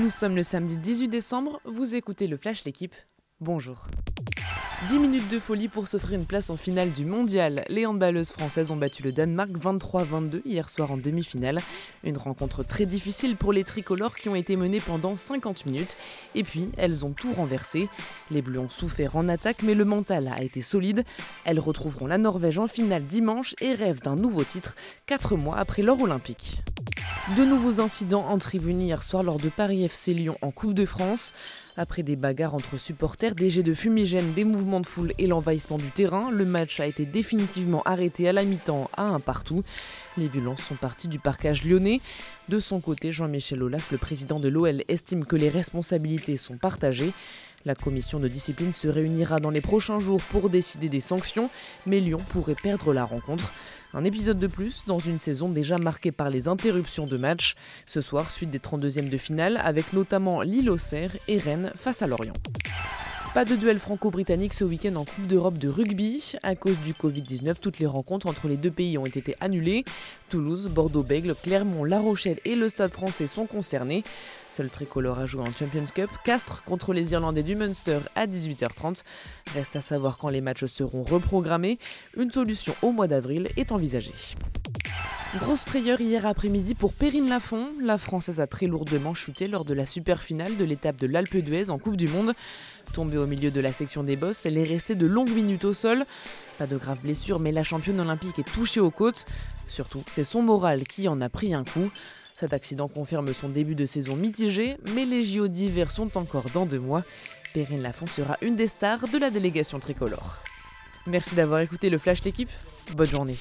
Nous sommes le samedi 18 décembre, vous écoutez le Flash L'équipe. Bonjour. 10 minutes de folie pour s'offrir une place en finale du mondial. Les handballeuses françaises ont battu le Danemark 23-22 hier soir en demi-finale. Une rencontre très difficile pour les tricolores qui ont été menées pendant 50 minutes. Et puis, elles ont tout renversé. Les Bleus ont souffert en attaque, mais le mental a été solide. Elles retrouveront la Norvège en finale dimanche et rêvent d'un nouveau titre, 4 mois après l'or olympique. De nouveaux incidents en tribune hier soir lors de Paris FC Lyon en Coupe de France. Après des bagarres entre supporters, des jets de fumigène, des mouvements de foule et l'envahissement du terrain, le match a été définitivement arrêté à la mi-temps à un partout. Les violences sont parties du parcage lyonnais. De son côté, Jean-Michel Aulas, le président de l'OL, estime que les responsabilités sont partagées. La commission de discipline se réunira dans les prochains jours pour décider des sanctions, mais Lyon pourrait perdre la rencontre. Un épisode de plus dans une saison déjà marquée par les interruptions de matchs. Ce soir, suite des 32e de finale, avec notamment Lille Auxerre et Rennes face à Lorient. Pas de duel franco-britannique ce week-end en Coupe d'Europe de rugby. À cause du Covid-19, toutes les rencontres entre les deux pays ont été annulées. Toulouse, Bordeaux-Bègles, Clermont, La Rochelle et le Stade français sont concernés. Seul tricolore a joué en Champions Cup. Castres contre les Irlandais du Munster à 18h30. Reste à savoir quand les matchs seront reprogrammés. Une solution au mois d'avril est envisagée. Grosse frayeur hier après-midi pour Perrine Lafont. La Française a très lourdement chuté lors de la super finale de l'étape de l'Alpe d'Huez en Coupe du Monde. Tombée au milieu de la section des bosses, elle est restée de longues minutes au sol. Pas de graves blessures, mais la championne olympique est touchée aux côtes. Surtout, c'est son moral qui en a pris un coup. Cet accident confirme son début de saison mitigé, mais les JO d'hiver sont encore dans deux mois. Perrine Lafont sera une des stars de la délégation tricolore. Merci d'avoir écouté le Flash L'équipe. Bonne journée.